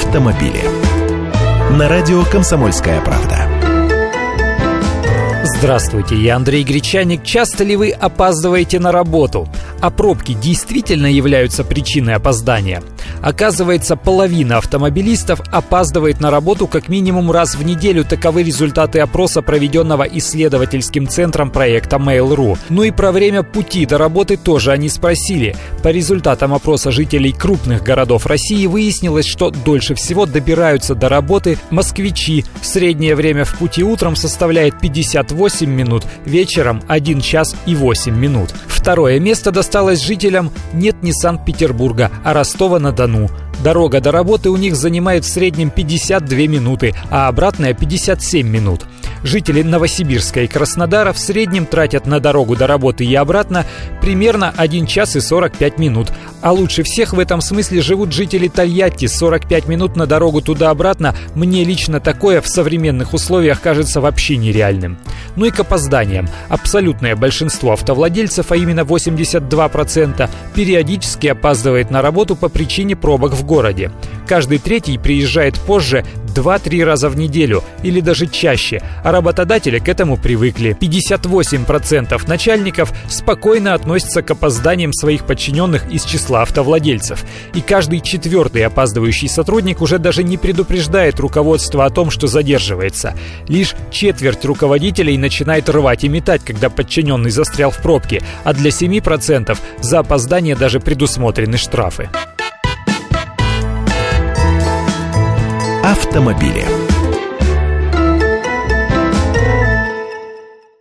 автомобили. На радио «Комсомольская правда». Здравствуйте, я Андрей Гречаник. Часто ли вы опаздываете на работу? А пробки действительно являются причиной опоздания? Оказывается, половина автомобилистов опаздывает на работу как минимум раз в неделю. Таковы результаты опроса, проведенного исследовательским центром проекта Mail.ru. Ну и про время пути до работы тоже они спросили. По результатам опроса жителей крупных городов России выяснилось, что дольше всего добираются до работы москвичи. Среднее время в пути утром составляет 58 минут, вечером 1 час и 8 минут. Второе место досталось жителям нет не Санкт-Петербурга, а Ростова-на-Дону. Дорога до работы у них занимает в среднем 52 минуты, а обратная 57 минут. Жители Новосибирска и Краснодара в среднем тратят на дорогу до работы и обратно примерно 1 час и 45 минут. А лучше всех в этом смысле живут жители Тольятти. 45 минут на дорогу туда-обратно мне лично такое в современных условиях кажется вообще нереальным. Ну и к опозданиям. Абсолютное большинство автовладельцев, а именно 82%, периодически опаздывает на работу по причине пробок в городе. Каждый третий приезжает позже 2-3 раза в неделю или даже чаще, а работодатели к этому привыкли. 58% начальников спокойно относятся к опозданиям своих подчиненных из числа автовладельцев. И каждый четвертый опаздывающий сотрудник уже даже не предупреждает руководство о том, что задерживается. Лишь четверть руководителей начинает рвать и метать, когда подчиненный застрял в пробке, а для 7% за опоздание даже предусмотрены штрафы. Автомобили.